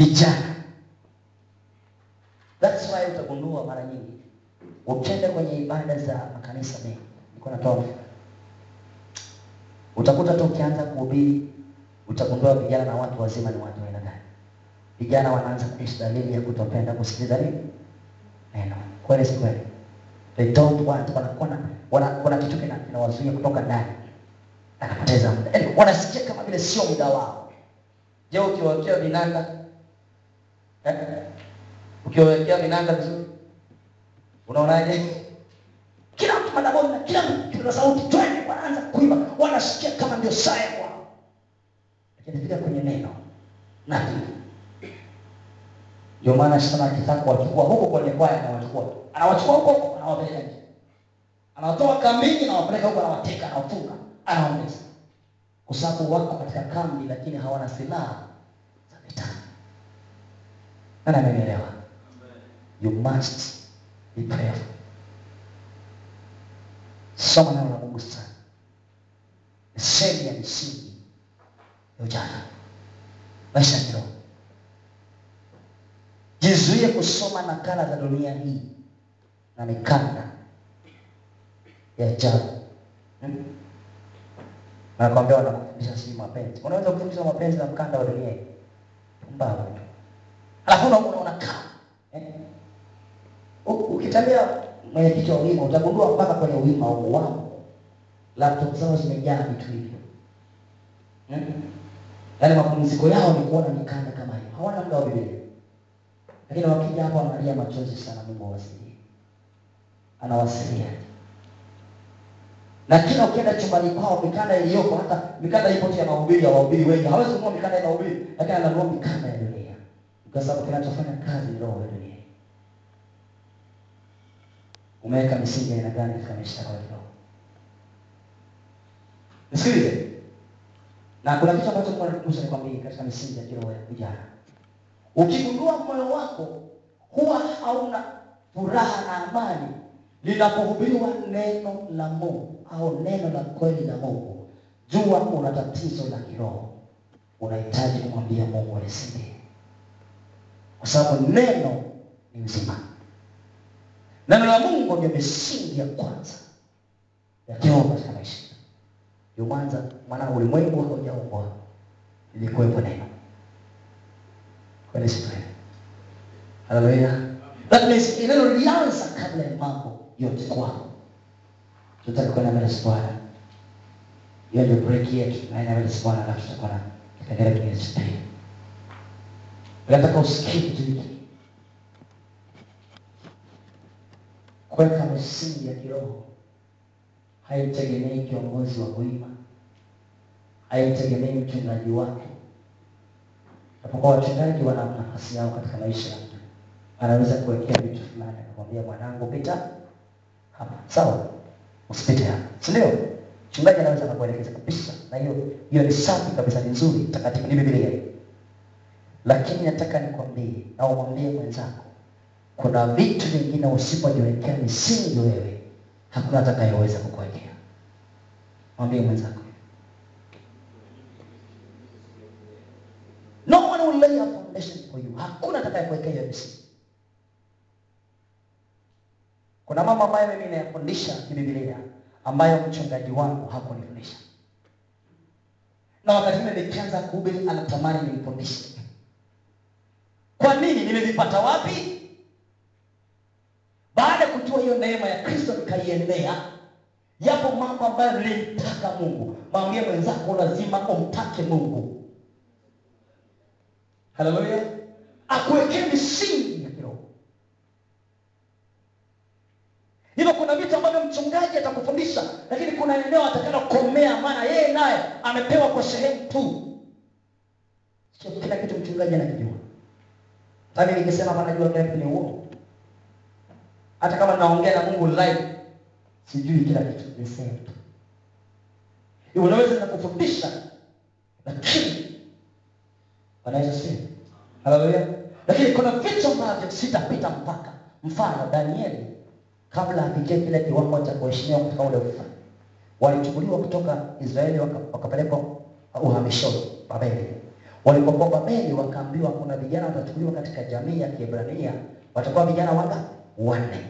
vijana. That's why utagundua mara nyingi ukienda kwenye ibada za makanisa mengi, niko natoa utakuta tu ukianza kuhubiri utagundua vijana na watu wazima ni watu wa aina gani. Vijana wanaanza kuishi dalili ya kutopenda kusikiliza nini neno. Kweli si kweli? They don't want, wanakuwa wana, kuna kitu kinawazuia kutoka ndani, anapoteza muda, yaani wanasikia kama vile sio muda wao. Je, ukiwawekea vinanda eh? Ukiwekea vinanda vizuri, unaonaje? Kila mtu madaboni na kila mtu kipaza sauti, twende, wanaanza kuimba, wanasikia kama ndio saa ya lakini fika kwenye neno nothing. Ndio maana shetani akitaka kuwachukua huko kwenye kwaya, anawachukua anawachukua huko huko, anawapeleka nje, anawatoa kambini, anawapeleka huko, anawateka, anawafunga, anaongeza, kwa sababu wako katika kambi, lakini hawana silaha. Nani amenielewa? You must be prayerful. Soma neno la Mungu sana, ni sehemu ya misingi ya ujana, maisha ya kiroho. Jizuie kusoma nakala za dunia hii na mikanda ya ajabu. Hmm? Nakwambia wanakufundisha si mapenzi. Unaweza kufundisha mapenzi na mkanda wa dunia hii. Pumbavu. Alafu una- unaona kama eh? Ukitembea mwenyekiti wa wima utagundua mpaka kwenye wima huo wao laptop zao zimejaa vitu hivyo. eh? Yaani mapumziko yao ni kuona mikanda kama hiyo. Hawana muda wa Biblia. Lakini wakija hapa wanalia machozi sana, Mungu awasilie, anawasilia. Na kila ukienda chumbani kwao, mikanda iliyoko, hata mikanda ipo ya mahubiri ya wahubiri wengi, hawezi kununua mikanda ya mahubiri, lakini ananunua mikanda kwa sababu kinachofanya kazi roho ya dunia. Umeweka misingi aina gani katika maisha yako ya kiroho? Nisikilize, na kuna kitu ambacho Mungu anatukumbusha nikwambie katika misingi ya kiroho ya vijana Ukigundua moyo wako huwa hauna furaha na amani linapohubiriwa neno la Mungu au neno la kweli la Mungu, jua una tatizo la kiroho. Unahitaji kumwambia Mungu alisaidie, kwa sababu neno ni uzima. Neno la Mungu ndio misingi ya kwanza ya kiroho katika maisha. Ndio mwanza, maana ulimwengu haujaumbwa, ilikuwepo neno Kweli si kweli? Haleluya. That means neno lilianza kabla ya mambo yote kwako. Tutaka kwenda mbele Bwana. Hiyo ndio break yetu. Naenda mbele Bwana na tutakuwa na kipengele kingine. Nataka usikie kitu hiki. Kuweka misingi ya kiroho haitegemei kiongozi wa kuima, haitegemei mchungaji wake Napokuwa wachungaji wana nafasi yao katika maisha anaweza kuwekea vitu fulani, akamwambia mwanangu, pita hapa, sawa, usipite hapa, si ndio? Mchungaji anaweza akakuelekeza kabisa, na hiyo hiyo ni safi kabisa, ni nzuri, takatifu, ni Biblia. Lakini nataka nikwambie na umwambie mwenzako, kuna vitu vingine usipojiwekea misingi wewe, hakuna atakayeweza kukuwekea. Mwambie mwenzako No one will lay a foundation for you. Hakuna atakayekuwekea hiyo misingi. Kuna mambo ambayo mimi nayafundisha kibiblia ambayo mchungaji wangu hakunifundisha, na wakati mimi nikianza kuhubiri anatamani nimfundishe. Kwa nini? Nimevipata wapi? Baada ya kujua hiyo neema ya Kristo nikaiendea, yapo mambo ambayo nilimtaka Mungu. Mwambie mwenzako, lazima umtake Mungu. Haleluya, akuwekee misingi ya kiroho. Hivyo kuna vitu ambavyo mchungaji atakufundisha, lakini kuna eneo atakalokomea, maana yeye naye amepewa kwa sehemu tu. Sio kila kitu mchungaji anakijua. Nami nikisema hapa najua kila ni uongo. Hata kama naongea na Mungu live, sijui kila kitu, ni tu. Unaweza nikakufundisha, lakini Bwana Yesu si. Haleluya. Lakini kuna vitu ambavyo sitapita mpaka. Mfano Danieli kabla afikie kile kiwango cha kuheshimiwa katika ule ufalme. Walichukuliwa kutoka Israeli waka- wakapelekwa uhamishoni Babeli. Walipokuwa Babeli wakaambiwa kuna vijana watachukuliwa katika jamii ya Kiebrania, watakuwa vijana wangapi? Wanne.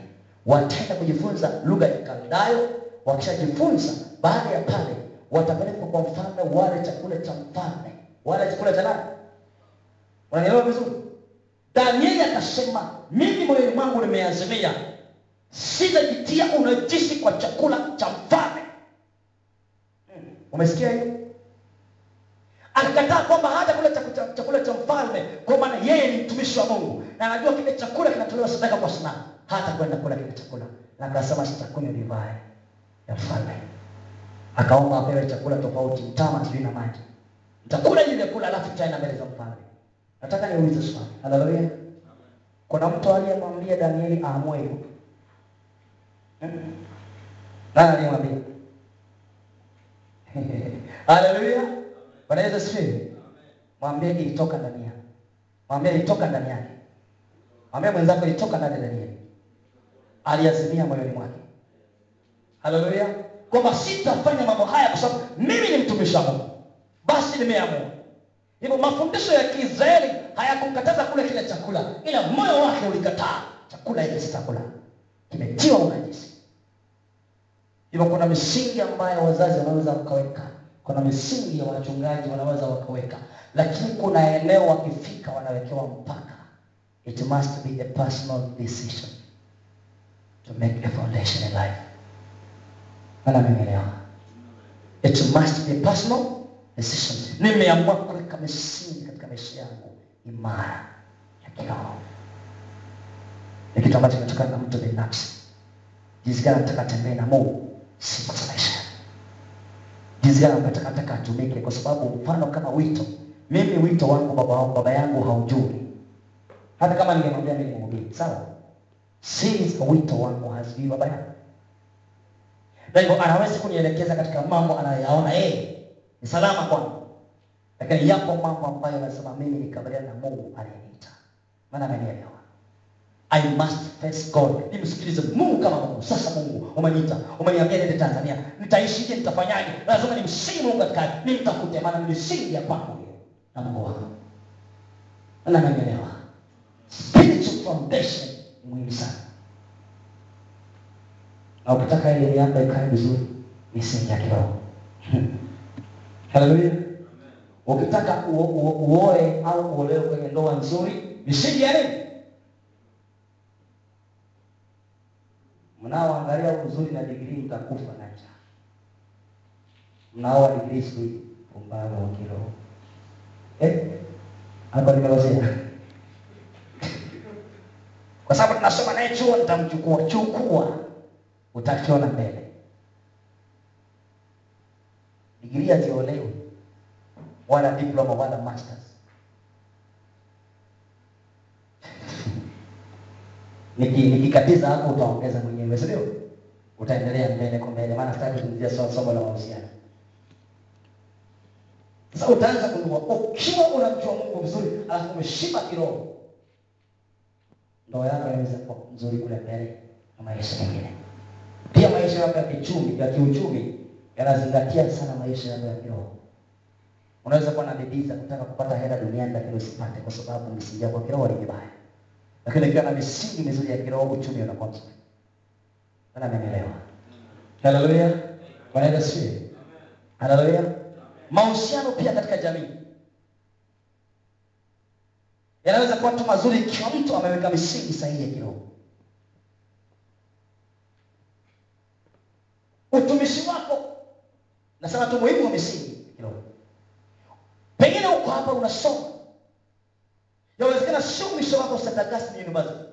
Wataenda kujifunza lugha ya Kaldayo. Wakishajifunza, baada ya pale watapelekwa kwa mfalme, wale chakula cha mfalme, wale chakula cha nani? Unanielewa vizuri? Danieli akasema, mimi moyoni mwangu nimeazimia sitajitia unajisi kwa chakula cha mfalme. Hmm. Umesikia hiyo? Akakataa kwamba hata kula chakula, cha mfalme, kwa maana yeye ni mtumishi wa Mungu na anajua kile chakula kinatolewa sadaka kwa sanamu, hata kwenda kula kile chakula, akasema sitakunywa divai ya mfalme. Akaomba apewe chakula tofauti, mtama sijui na maji. Nitakula hivi vyakula alafu tutaenda mbele za mfalme. Nataka niulize swali. Haleluya. Kuna mtu aliyemwambia Danieli aamue hivyo? Hmm? Nani aliyemwambia? Haleluya. Bwana Yesu asifiwe. Mwambie ilitoka ndani yake. Mwambie ilitoka ndani yake. Mwambie mwenzako ilitoka ndani ndani yake. Aliazimia moyoni mwake. Haleluya. Kwamba sitafanya mambo haya kwa sababu mimi ni mtumishi wa Mungu. Basi nimeamua. Hivyo mafundisho ya Kiisraeli hayakumkataza kule kile chakula, ila moyo wake ulikataa chakula hiki sitakula, kimetiwa unajisi. Hivyo kuna misingi ambayo wazazi wanaweza wakaweka, kuna misingi ya wachungaji wanaweza wakaweka, lakini kuna eneo wakifika wanawekewa mpaka. It must be a personal decision to make a foundation in life. Ana nimeelewa? It must be personal decision. Nimeamua kuweka misingi katika maisha yangu imara ya kiroho. Ni kitu ambacho kinatokana na mtu binafsi. Jinsi gani nataka tembee na Mungu siku. Jinsi gani nataka atumike, kwa sababu mfano kama wito, mimi wito wangu baba wangu baba yangu haujui. Hata kama ningemwambia mimi mhubiri, sawa, si wito wangu hazijui baba yangu. Na hivyo anaweza kunielekeza katika mambo anayoyaona yeye ni salama kwangu, lakini yapo mambo ambayo nasema mimi nikabiliana na Mungu aliyeniita, maana amenielewa. I must face God, nimsikilize Mungu kama Mungu. Sasa Mungu umeniita, umeniambia nende Tanzania, nitaishije? Nitafanyaje? Lazima nimsihi Mungu katika nimtafute, maana ni misingi ya kwangu na Mungu wangu, na nanielewa. Spiritual foundation ni muhimu sana, na ukitaka ile miamba ikae vizuri, misingi ya kiroho Haleluya. Ukitaka uoe au uolewe kwenye ndoa nzuri, misingi ya nini? Mnaoangalia uzuri na digrii mtakufa na njaa. Mnaoa digrii siku hizi wa kiroho. Eh? Hapa nimewazia. Kwa sababu tunasoma naye chuo nitamchukua. Chukua. Utakiona mbele. Digrii haziolewi wala diploma wala masters. Niki nikikatiza hapo utaongeza mwenyewe, si ndio? Utaendelea mbele kwa mbele, maana sitaki kuzungumzia somo la mahusiano. Sasa utaanza kujua ukiwa unamjua Mungu vizuri, alafu umeshiba kiroho, ndoa yako inaweza kuwa nzuri kule mbele na maisha mengine. Pia maisha yako ya kiuchumi, ya kiuchumi yanazingatia sana maisha yako ya kiroho. Unaweza kuwa na bidii za kutaka kupata hela duniani lakini usipate kwa sababu msingi wako kiroho ni mibaya. Lakini ikiwa na misingi mizuri ya kiroho uchumi unakuwa mzuri. Nani amenielewa? Haleluya. Bwana Yesu. Haleluya. Mahusiano pia katika jamii yanaweza kuwa tu mazuri ikiwa mtu ameweka misingi sahihi ya kiroho. Utumishi wako nasema tu muhimu wa misingi ya kiroho. Pengine uko hapa unasoma, yawezekana sio mwisho wako St. University.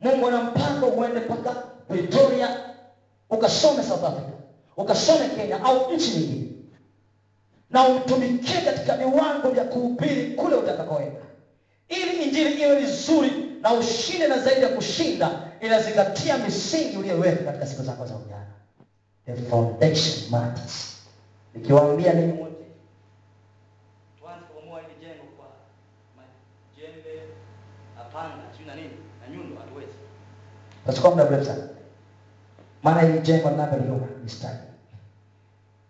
Mungu ana mpango uende mpaka Pretoria ukasome South Africa, ukasome Kenya au nchi nyingine, na utumikie katika viwango vya kuhubiri kule utakakoenda, ili injili iwe vizuri na ushinde, na zaidi ya kushinda, inazingatia misingi uliyoweka katika siku zako za ujana. The foundation matters. Nikiwaambia ninyi wote tuanze kubomoa hili jengo kwa majembe, apanga, sijui na nini na nyundo, hatuwezi. Tutachukua muda mrefu sana, maana hili jengo linavyoliona ni stadi,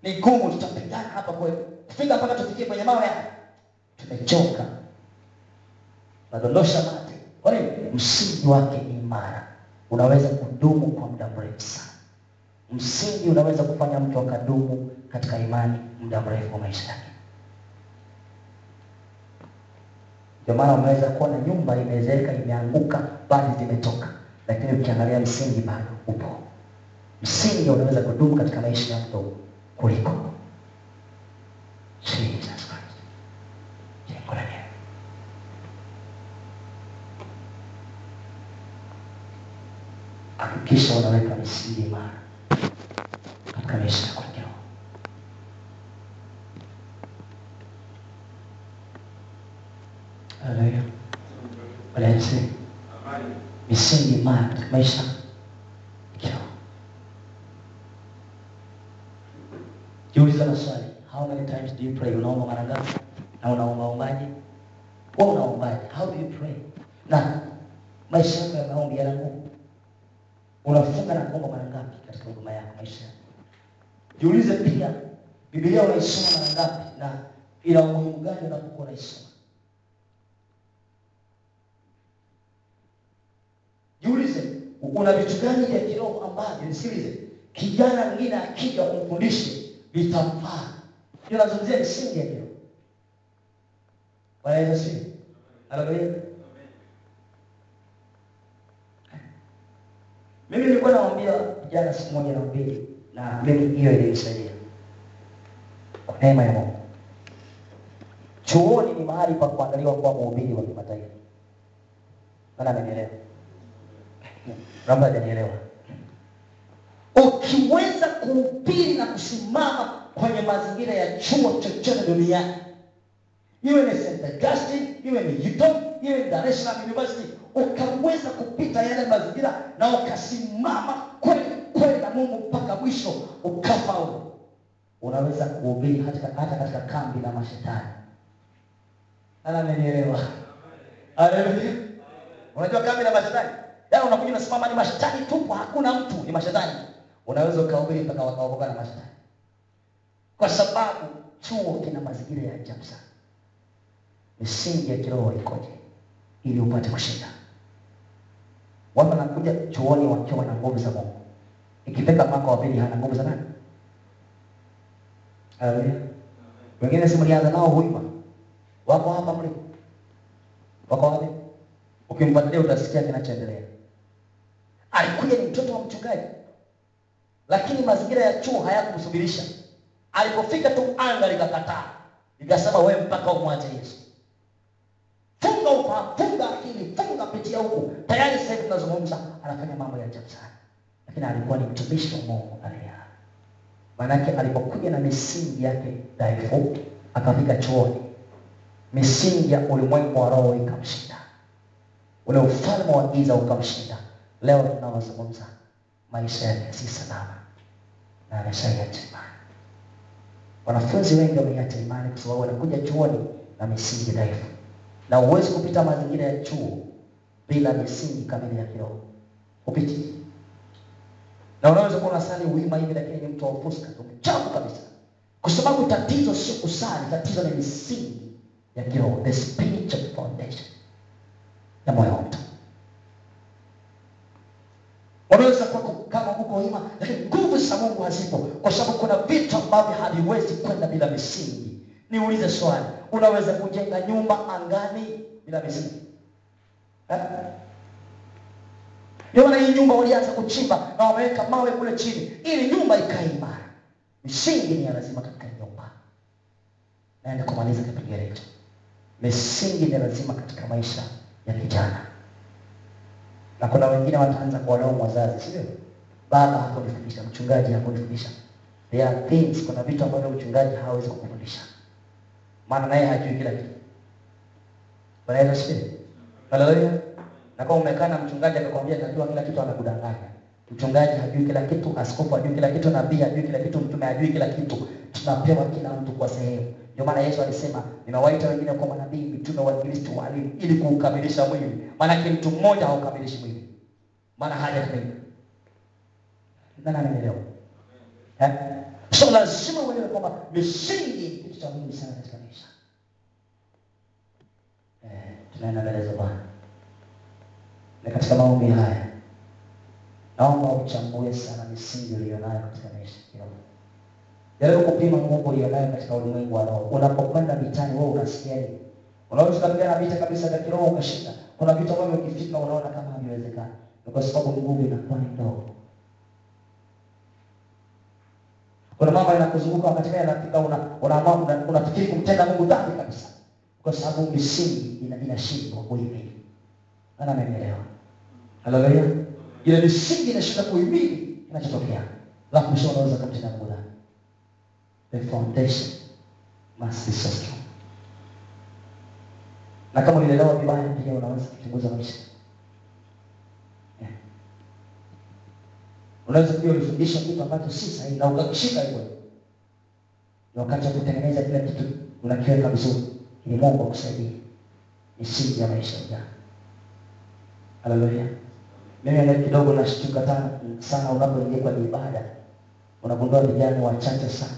ni gumu. Tutapigana hapa kweli kufika mpaka tufikie kwenye mawe hapa. tumechoka, nadondosha mate. Kwa nini? Msingi wake ni imara, unaweza kudumu kwa muda mrefu sana. Msingi unaweza kufanya mtu akadumu katika imani muda mrefu wa maisha yake. Ndio maana unaweza kuona nyumba imezeeka, imeanguka, bali zimetoka, lakini ukiangalia msingi bado upo. Msingi unaweza kudumu katika maisha ya mtu kuliko Jesus Christ. Jengo lenyewe. Hakikisha unaweka misingi imara katika maisha yako ya kiroho. Haleluya. Bwana Yesu. Misingi imara katika maisha ya kiroho. Jiulize maswali. How many times do you pray? Unaomba mara ngapi? Na unaomba ombaje? Wewe unaombaje? How do you pray? Na maisha yako ya maombi yana nguvu. Unafunga na kuomba mara ngapi katika huduma yako maisha? Jiulize pia Biblia unaisoma mara ngapi na ina umuhimu gani unapokuwa unaisoma? Jiulize una vitu gani vya kiroho ambavyo nisikilize, kijana mwingine akija kumfundisha vitamfaa. Ndio nazungumzia misingi ya kiroho. Wanaweza si. Haleluya. Mimi nilikuwa nawaambia vijana siku moja na mbili, na mimi hiyo ilinisaidia kwa neema ya Mungu. Chuoni ni mahali pa kuandaliwa kuwa mhubiri wa kimataifa. Maana amenielewa? Labda hajanielewa. Ukiweza kuhubiri na kusimama kwenye mazingira ya chuo chochote duniani, iwe ni St. Augustine, iwe ni UTOM, iwe ni Dar es Salaam University, ukaweza kupita yale mazingira na ukasimama kweli kweli na Mungu mpaka mwisho ukafaulu, unaweza kuhubiri hata hata katika kambi la mashetani. Nani amenielewa? Haleluya. Unajua kambi la mashetani? Yaani unakuja unasimama ni mashetani tu, hakuna mtu, ni mashetani. Unaweza ukahubiri mpaka wakaokoka na mashetani. Kwa sababu chuo kina mazingira ya ajabu sana. Misingi ya kiroho ikoje ili upate kushinda. Watu wanakuja chuoni wakiwa na nguvu za Mungu. Ikifika mwaka wa pili hana nguvu za nani? Haleluya. Wengine si mlianza nao huima. Wako hapa mlipo. Wako wapi? Ukimfuatilia utasikia kinachoendelea. Alikuja ni mtoto wa mchungaji, lakini mazingira ya chuo hayakumsubirisha. Alipofika tu anga likakataa, likasema wewe mpaka umwache Yesu. Funga ufahamu, funga akili, funga pitia huku. Tayari sasa hivi tunazungumza, anafanya mambo ya ajabu sana, lakini alikuwa ni mtumishi wa Mungu alia. Maanake alipokuja na misingi yake dhaifu, akafika chuoni, misingi ya ulimwengu wa roho ikamshinda ule ufalme wa giza ukamshinda. Leo tunawazungumza maisha yake si salama na ameshaiacha imani. Wanafunzi wengi wameiacha imani kwa sababu wanakuja chuoni na misingi dhaifu, na huwezi kupita mazingira ya chuo bila misingi kamili ya kiroho, upiti. Na unaweza kuwa unasali wima hivi, lakini ni mtu wa mchafu kabisa, kwa sababu tatizo sio kusali, tatizo ni misingi ya kiroho, the spiritual foundation ya moyo wa mtu. Unaweza kuwa kama uko wima, lakini nguvu za Mungu hazipo, kwa sababu kuna vitu ambavyo haviwezi kwenda bila misingi. Niulize swali, unaweza kujenga nyumba angani bila misingi eh? Maana hii nyumba walianza kuchimba na wameweka mawe kule chini ili nyumba ikae imara. Misingi ni lazima katika nyumba. Naenda kumaliza kipengele hicho. Misingi ni lazima katika maisha ya kijana. Na kuna wengine wataanza kuwalaumu wazazi, sio? Baba hakunifundisha, mchungaji hakunifundisha. There are things, kuna vitu ambavyo mchungaji hawezi kukufundisha, maana naye hajui kila kitu. Bwana Yesu asifiwe. Haleluya. Na kama umekaa na mchungaji akakwambia najua kila kitu, anakudanganya. Mchungaji hajui kila kitu, askofu hajui kila kitu, nabii hajui kila kitu, mtume hajui kila kitu. Tunapewa kila mtu kwa sehemu. Ndio maana Yesu alisema nimewaita wengine kwa manabii, mitume, wainjilisti, walimu ili kuukamilisha mwili. Maanake mtu mmoja haukamilishi mwili, maana hajakamilika. Nani ananielewa? Eh? So lazima uelewe kwamba misingi ni kitu cha muhimu sana katika maisha. Eh, tunaenda mbele za Bwana. Na katika maombi haya naomba uchambue sana misingi uliyonayo katika maisha kiroho. Jaribu kupima nguvu uliyonayo katika ulimwengu wa roho. Unapokwenda vitani, wewe unasikia nini? Unaweza kupigana vita kabisa vya kiroho ukashinda. Kuna vitu ambavyo ukifika unaona kama haviwezekani, Ni kwa sababu nguvu inakuwa ni ndogo. Kuna mambo yanakuzunguka wakati gani yanafika, una unaamua una- unafikiri kumtenda Mungu dhambi kabisa, kwa sababu misingi ina- inashindwa kuhimili. Ana anaelewa. Haleluya! Ile misingi inashindwa kuhimili kinachotokea, alafu mwisho unaweza kumtenda Mungu dhambi. The foundation must be so strong. Na kama ulielewa vibaya, pia unaweza kuchunguza maisha Unaweza pia ulifundisha kitu ambacho si sahihi na ukakishika hivyo. Ni wakati wa kutengeneza kila kitu unakiweka vizuri, ili Mungu akusaidie misingi ya maisha ya. Haleluya. Mimi na kidogo nashtuka sana unapoingia kwa ibada, unagundua vijana wachache sana,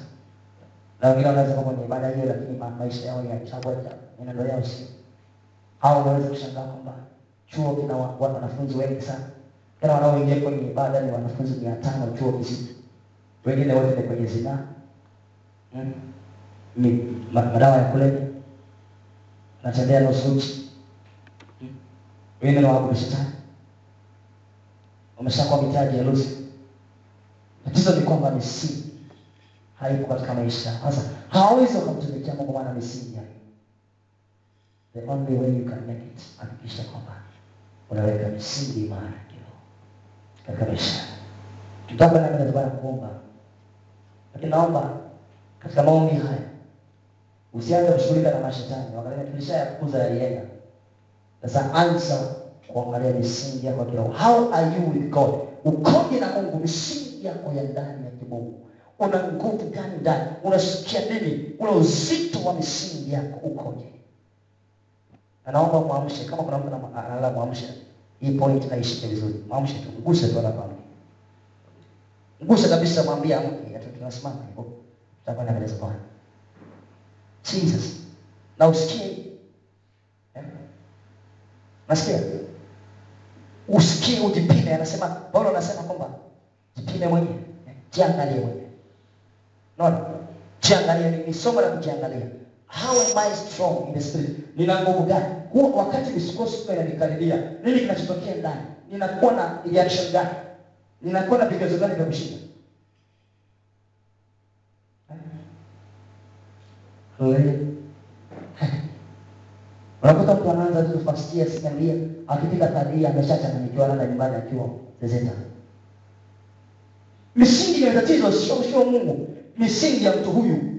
na wengine wanaweza kuwa kwenye ibada hiyo, lakini ma- maisha yao ya chabu ajabu, mienendo yao si. Hao wanaweza kushangaa kwamba chuo kina wa- wa- wanafunzi wengi sana, tena wanaoingia kwenye ibada ni wanafunzi mia tano chuo kizima, wengine wote ni kwenye zinaa mm. ni madawa ya kulevya, wanatembea nusu uchi mm. wengine ni waabudu wameshakuwa mitaji ya. Tatizo ni kwamba misingi haipo katika maisha. Sasa hawawezi wakamtumikia Mungu, maana misingi. The only way you can make it, hakikisha kwamba unaweka misingi imara katika maisha. Tutakwenda Bwana kuomba, lakini naomba katika maombi haya usianze kushughulika na mashetani, wakati tulishayafukuza yalienda. Sasa anza kuangalia misingi yako ya kiroho. How are you with God? Ukoje na Mungu? Misingi yako ya ndani ya kimungu, una nguvu gani ndani? Unasikia nini? Ule uzito wa misingi yako ukoje? Anaomba muamshe, kama kuna mtu analala mwamshe, hii point naishike vizuri, mwamshe tu, mguse tu hapa. mguse kabisa, mwambie amke. Hata tunasimama hapo. tutakwenda mbele za Bwana Jesus, na usikie eh? Nasikia usikie, ujipime. Anasema Paulo anasema kwamba jipime mwenyewe, eh, jiangalie mwenyewe. Unaona, jiangalie, ni somo la kujiangalia. How am I strong in the spirit? Nina nguvu gani? Huo wakati misukosuko inanikaribia, nini kinachotokea ndani? Ninakuwa na reaction gani? Ninakuwa na vigezo gani vya kushinda? Unakuta mtu anaanza tu first year second year, akifika third year ameshachanganyikiwa na nyumbani akiwa zezeta. Misingi ya tatizo sio sio Mungu, misingi ya mtu huyu.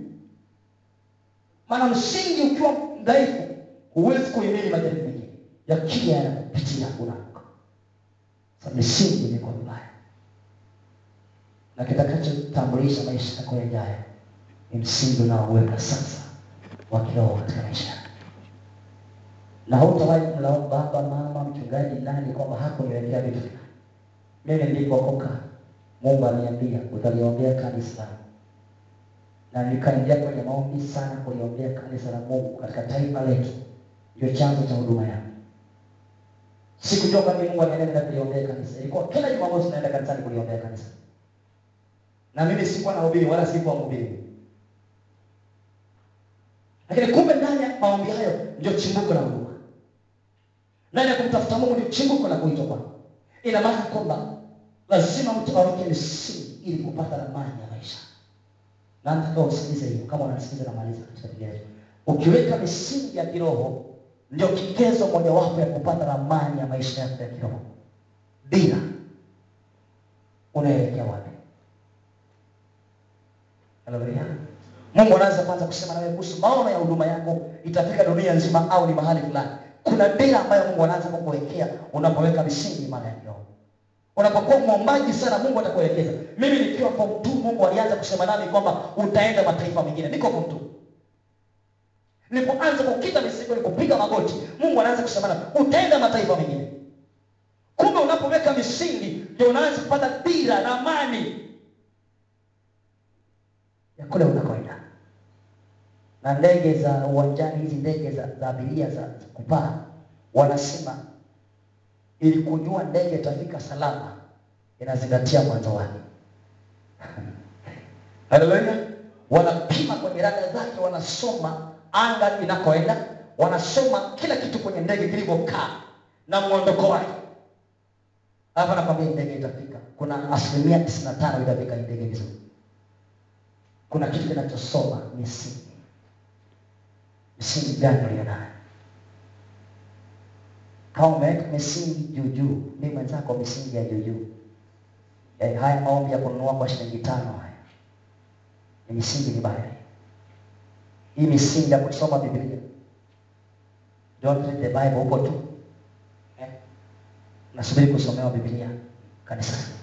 Maana msingi ukiwa dhaifu, huwezi kuhimili majaribu mengine ya kile yanakupitia, unaanguka. Sasa misingi imekuwa vibaya, na kitakachotambulisha maisha yako yajayo ni msingi unaoweka sasa wa kiroho katika maisha na hutawahi kumlaumu baba, mama, mchungaji, nani kwamba hakuniwekea vitu. Mimi nilipookoka, Mungu aliniambia utaliombea kanisa langu, na nikaingia kwenye maombi sana kuliombea kanisa la Mungu katika taifa letu, ndio chanzo cha huduma yangu. Sikujua kwamba Mungu anaenda kuliombea kanisa, ilikuwa kila Jumamosi naenda kanisani kuliombea kanisa, na mimi sikuwa nahubiri wala sikuwa mhubiri, lakini kumbe ndani ya maombi hayo ndio chimbuko la huduma ndani ya kumtafuta Mungu ndio chimbuko la kuitwa kwako. Ina maana kwamba lazima mtu aweke misingi ili kupata ramani ya maisha. Na nataka usikilize hiyo, kama unasikiza namaliza katika kigezo. Ukiweka misingi ya kiroho, ndio kigezo mojawapo ya kupata ramani ya maisha yako ya kiroho. Dira unaelekea wapi? Haleluya. Mungu anaweza kwanza kusema nawe kuhusu maono ya huduma yako, itafika dunia nzima au ni mahali fulani. Kuna dira ambayo Mungu anaanza kukuwekea unapoweka misingi imara ya kiroho. Unapokuwa mwombaji sana, Mungu atakuelekeza. Mimi nikiwa form 2 Mungu alianza kusema nami kwamba utaenda mataifa mengine. Niko form 2. Nilipoanza kukita misingi, nilipopiga magoti, Mungu anaanza kusema nami utaenda mataifa mengine. Kumbe unapoweka misingi ndio unaanza kupata dira na amani ya kule unakoenda. na ndege za uwanjani, hizi ndege za, abiria za kupaa, wanasema ili kujua ndege itafika salama inazingatia mwanzo wake. Haleluya! Wanapima kwenye rada zake, wanasoma anga inakoenda, wanasoma kila kitu kwenye ndege kilivyokaa na mwondoko wake. Hapa nakwambia ndege itafika, kuna asilimia tisini na tano itafika ndege vizuri. Kuna kitu kinachosoma misingi. Misingi gani uliyo Umeweka misingi juu juu, ni mwenzako misingi ya juu juu. Eh, haya maombi ya kununua kwa shilingi tano haya ni misingi mibaya. Hii misingi ya kusoma Biblia, don't read the Bible huko tu eh, nasubiri kusomewa Biblia kanisani.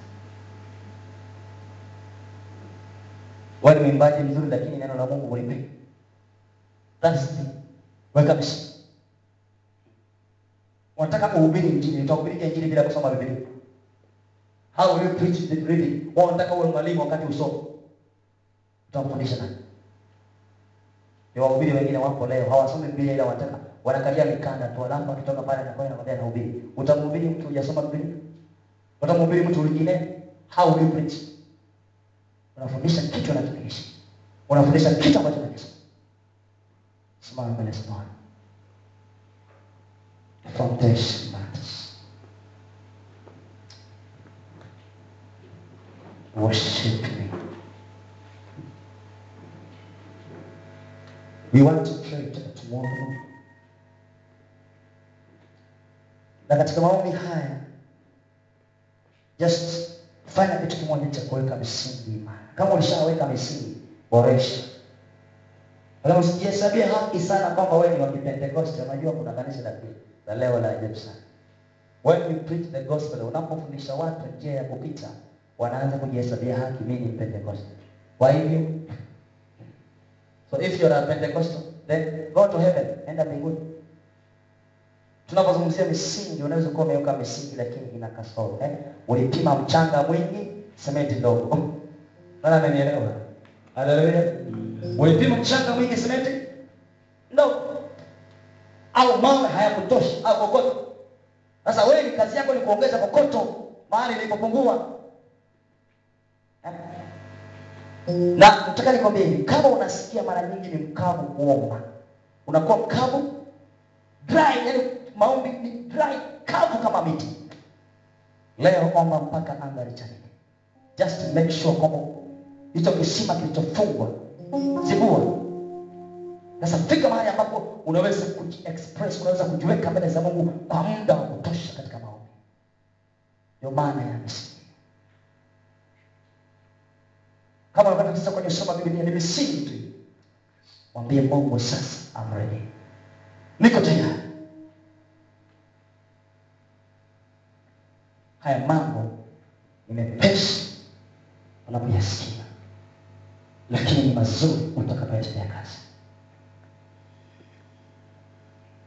Wewe ni mwimbaji mzuri, lakini neno la Mungu hulipi. That's the. Weka misingi. Unataka kuhubiri injili, utahubiri injili bila kusoma Biblia. How will you preach the reading? Wao wanataka uwe mwalimu wakati usome. Utamfundisha nani? Ni wahubiri wengine wapo leo hawasomi Biblia ila wanataka wanakalia mikanda tu, alafu akitoka pale na kwenda nakwambia anahubiri. Utamhubiri mtu hujasoma Biblia? Utamhubiri mtu mwingine? How will you preach? Unafundisha kitu anachokiishi. Unafundisha kitu ambacho anakisoma. Simama mbele Bwana. Foundation matters. Worship. We want to pray tomorrow. Na katika maombi haya just fanya kitu kimoja cha kuweka misingi imara. Kama ulishaweka misingi, boresha. Kama usijihesabia haki sana kwamba wewe ni wa Pentecost. unajua kuna kanisa la la leo la ajabu sana. When you preach the gospel, unapofundisha watu njia ya kupita, wanaanza kujihesabia haki, mimi ni Pentecost. Kwa hivyo so if you are a Pentecostal, then go to heaven, enda mbinguni. Tunapozungumzia misingi, unaweza kuwa umeweka misingi lakini ina kasoro eh? Ulipima mchanga mwingi, sementi ndogo. Nani amenielewa? Haleluya. Ulipima mchanga mwingi, simenti? No. au mawe hayakutosha au kokoto. Sasa wewe kazi yako ni kuongeza kokoto mahali ilipopungua. Na nataka nikwambie kama unasikia mara nyingi ni mkavu kuomba, unakuwa mkavu dry, yani maombi ni dry, kavu kama miti. Leo omba mpaka anga lichanike. Just make sure kwamba hicho kisima kilichofungwa zibua. Sasa fika mahali ambapo unaweza kujiexpress, unaweza kujiweka mbele za Mungu kwa muda wa kutosha katika maombi. Ndio maana ya misingi. Kama unapata sasa kwenye soma Biblia ni misingi tu. Mwambie Mungu sasa, I'm ready. Niko tayari. Haya mambo ni mepesi unapoyasikia, lakini ni mazuri utakapoyatendea kazi.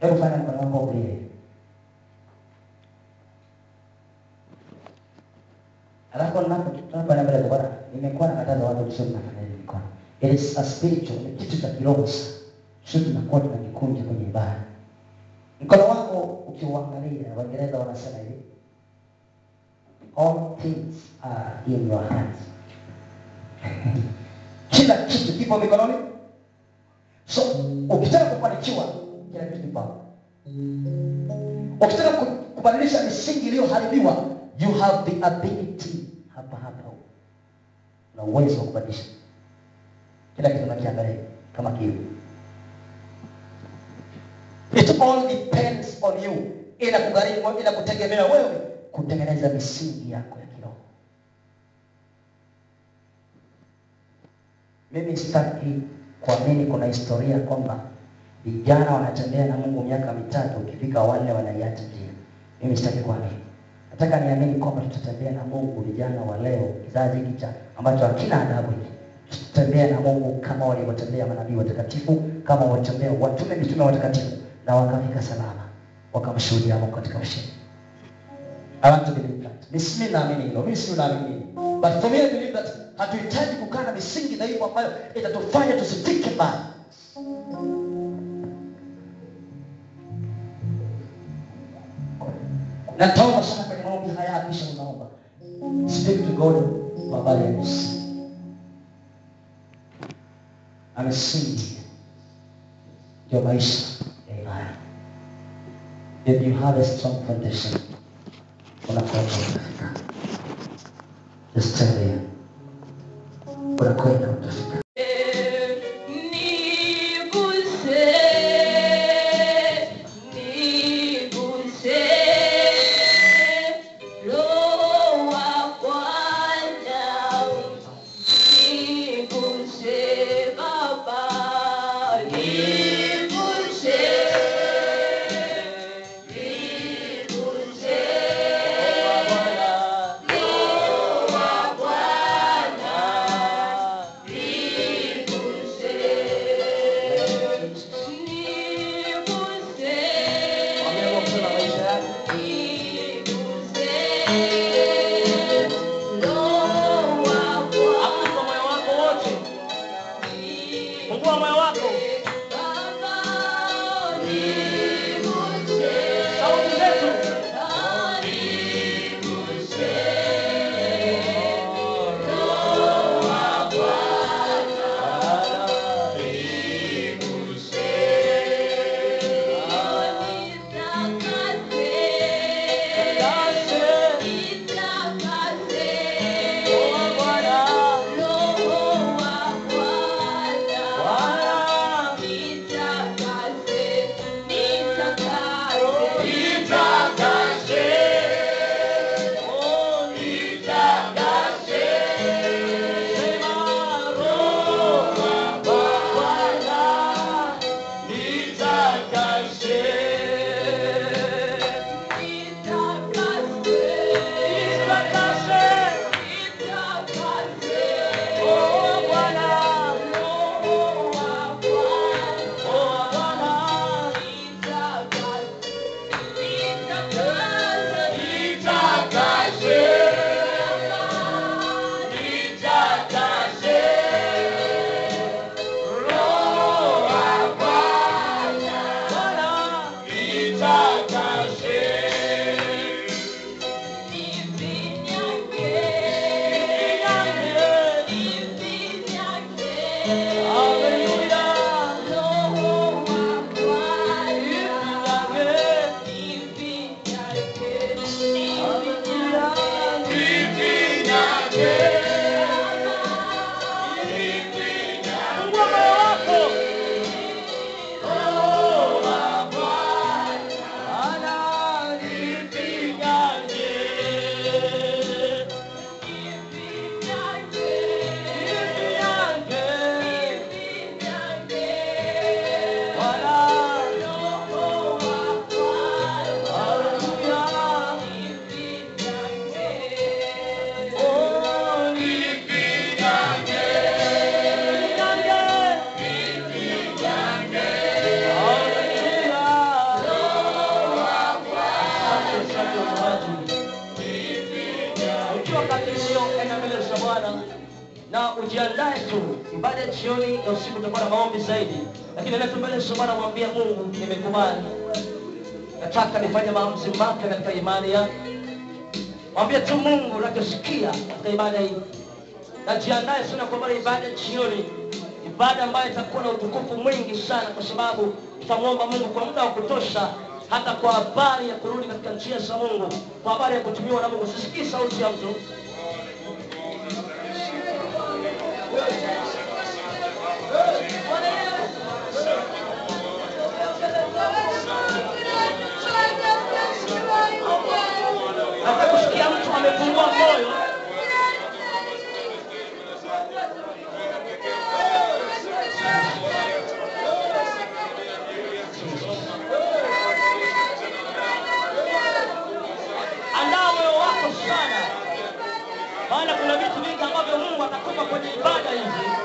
Hebu fanya mkono wako ulie, Alafu tunapoenda mbele za Bwana, nimekuwa nakataza watu kusema nafanya hivi mikono. It is a spiritual, ni kitu cha kiroho sana. Sio tunakuwa tunajikunja kwenye ibada. Mkono wako ukiuangalia, Waingereza wanasema hivi, all things are in your hands. Kila kitu kipo mikononi. So ukitaka kufanikiwa, kila kitu kipo. Ukitaka kubadilisha misingi iliyoharibiwa, you have the ability hapa hapa, na uwezo wa kubadilisha kila kitu. Nakiangalia kama kiu. It all depends on you, ila kugharimu, ila kutegemea wewe kutengeneza misingi yako ya kiroho. Mimi sitaki kuamini kuna historia kwamba vijana wanatembea na Mungu miaka mitatu, ukifika wanne wanaiacha njia. Mimi sitaki kuamini. Nataka niamini kwamba tutatembea na Mungu, vijana wa leo, kizazi hiki cha ambacho hakina adabu hiki, tutatembea na Mungu kama walivyotembea manabii watakatifu, kama walitembea watume mitume watakatifu, na wakafika salama, wakamshuhudia Mungu katika ushindi. I want to believe that. Mimi naamini hilo, mimi si naamini. But for me I believe that hatuhitaji kukaa na misingi dhaifu ambayo itatufanya tusifike mbali. nataomba sana kwenye maombi haya kisha unaomba speak to god habari ya Yesu. Amesingi ndio maisha ya imani. If you have a strong foundation. Unakwenda just tell por acá y juntos. Bwana na ujiandae tu. Ibada jioni ya usiku utakuwa na maombi zaidi. Lakini leo mbele bwana mwambie mungu nimekubali. Nataka nifanye maamuzi mapya katika imani yangu. Mwambie tu mungu nakusikia katika ibada hii. Najiandae sana kwa habari ibada jioni. Ibada ambayo itakuwa na utukufu mwingi sana kwa sababu tutamwomba mungu kwa muda wa kutosha hata kwa habari ya kurudi katika njia za mungu kwa habari ya kutumiwa na mungu. Sisikii sauti ya mtu nataka kusikia mtu amefungua moyo andaa moyo wako sana maana kuna vitu vingi ambavyo mungu atakupa kwenye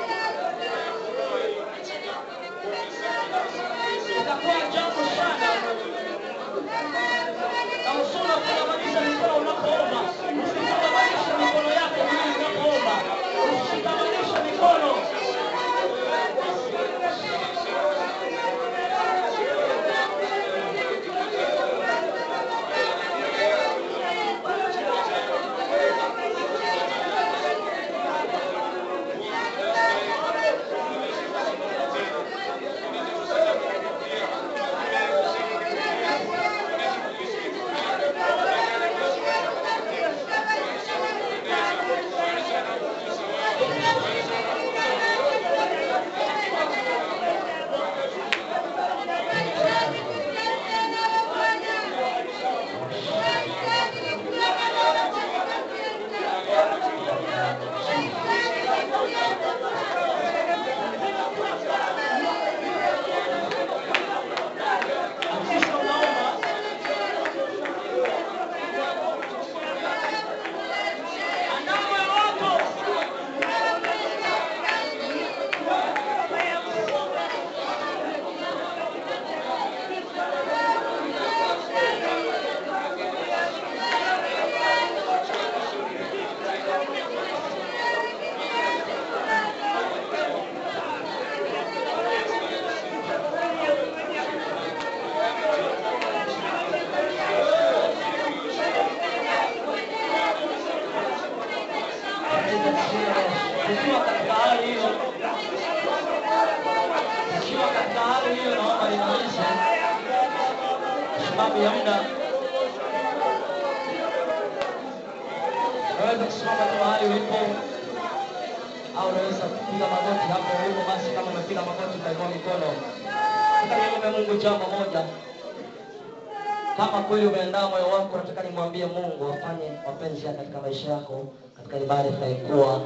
nataka nimwambie mungu afanye mapenzi katika maisha yako katika ibada itakayokuwa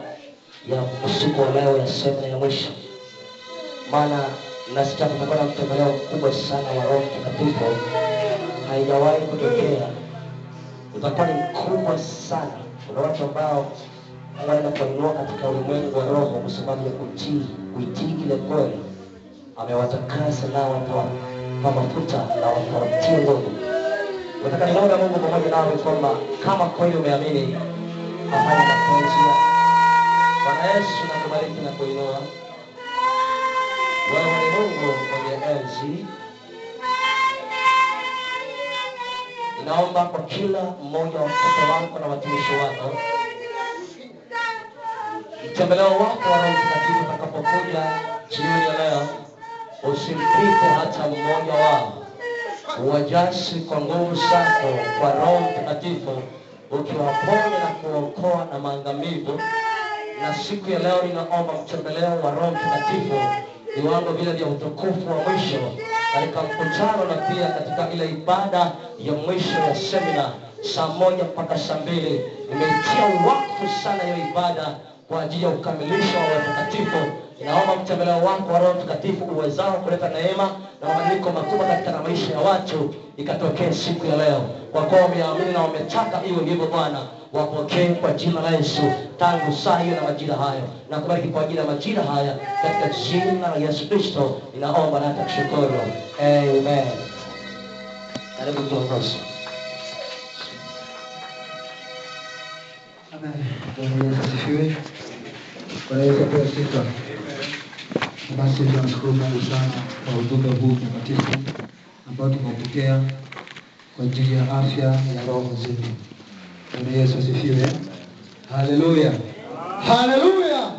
ya usiku wa leo ya semina ya mwisho. Maana nasikia na mtembeleo mkubwa sana wa roho mtakatifu. Haijawahi kutokea. Utakuwa ni mkubwa sana kuna watu ambao wanaenda kuinua katika ulimwengu wa roho kwa sababu ya kutii kuitii ile kweli. Amewatakasa nao watawapa mafuta na watawatie nguvu nimwombe mungu pamoja nawe kwamba kama kweli umeamini afanye mapenzi bwana yesu nakubariki na kuinua wewe ni mungu mwenye enzi. Naomba kwa kila mmoja wa watoto wako na watumishi wako mtembeleo wako wa Roho Mtakatifu utakapokuja jioni ya leo, usimpite hata mmoja wao, uwajasi kwa nguvu zako kwa Roho Mtakatifu, ukiwaponya na kuokoa na maangamivu. Na siku ya leo ninaomba mtembeleo wa Roho Mtakatifu, viwango vile vya utukufu wa mwisho katika mkutano na pia katika ile ibada ya mwisho ya semina saa moja mpaka saa mbili. Nimeitia wakfu sana hiyo ibada kwa ajili ya ukamilisho wa watakatifu. Naomba mtembeleo wako wa Roho Mtakatifu uwezao kuleta neema na mabadiliko makubwa katika maisha ya watu ikatokee siku ya leo, kwa kuwa wameamini na wametaka iwe hivyo. Bwana, wapokee kwa jina la Yesu tangu saa hiyo na majira hayo, na kubariki kwa ajili ya majira haya katika jina la Yesu Kristo ninaomba na hata kushukuru, amen. Karibu kiongozi. Sifa. Basi tunamshukuru Mungu sana kwa ujumbe huu mtakatifu ambao tumeupokea kwa ajili ya afya ya roho zetu. Bwana Yesu asifiwe. Haleluya. Haleluya.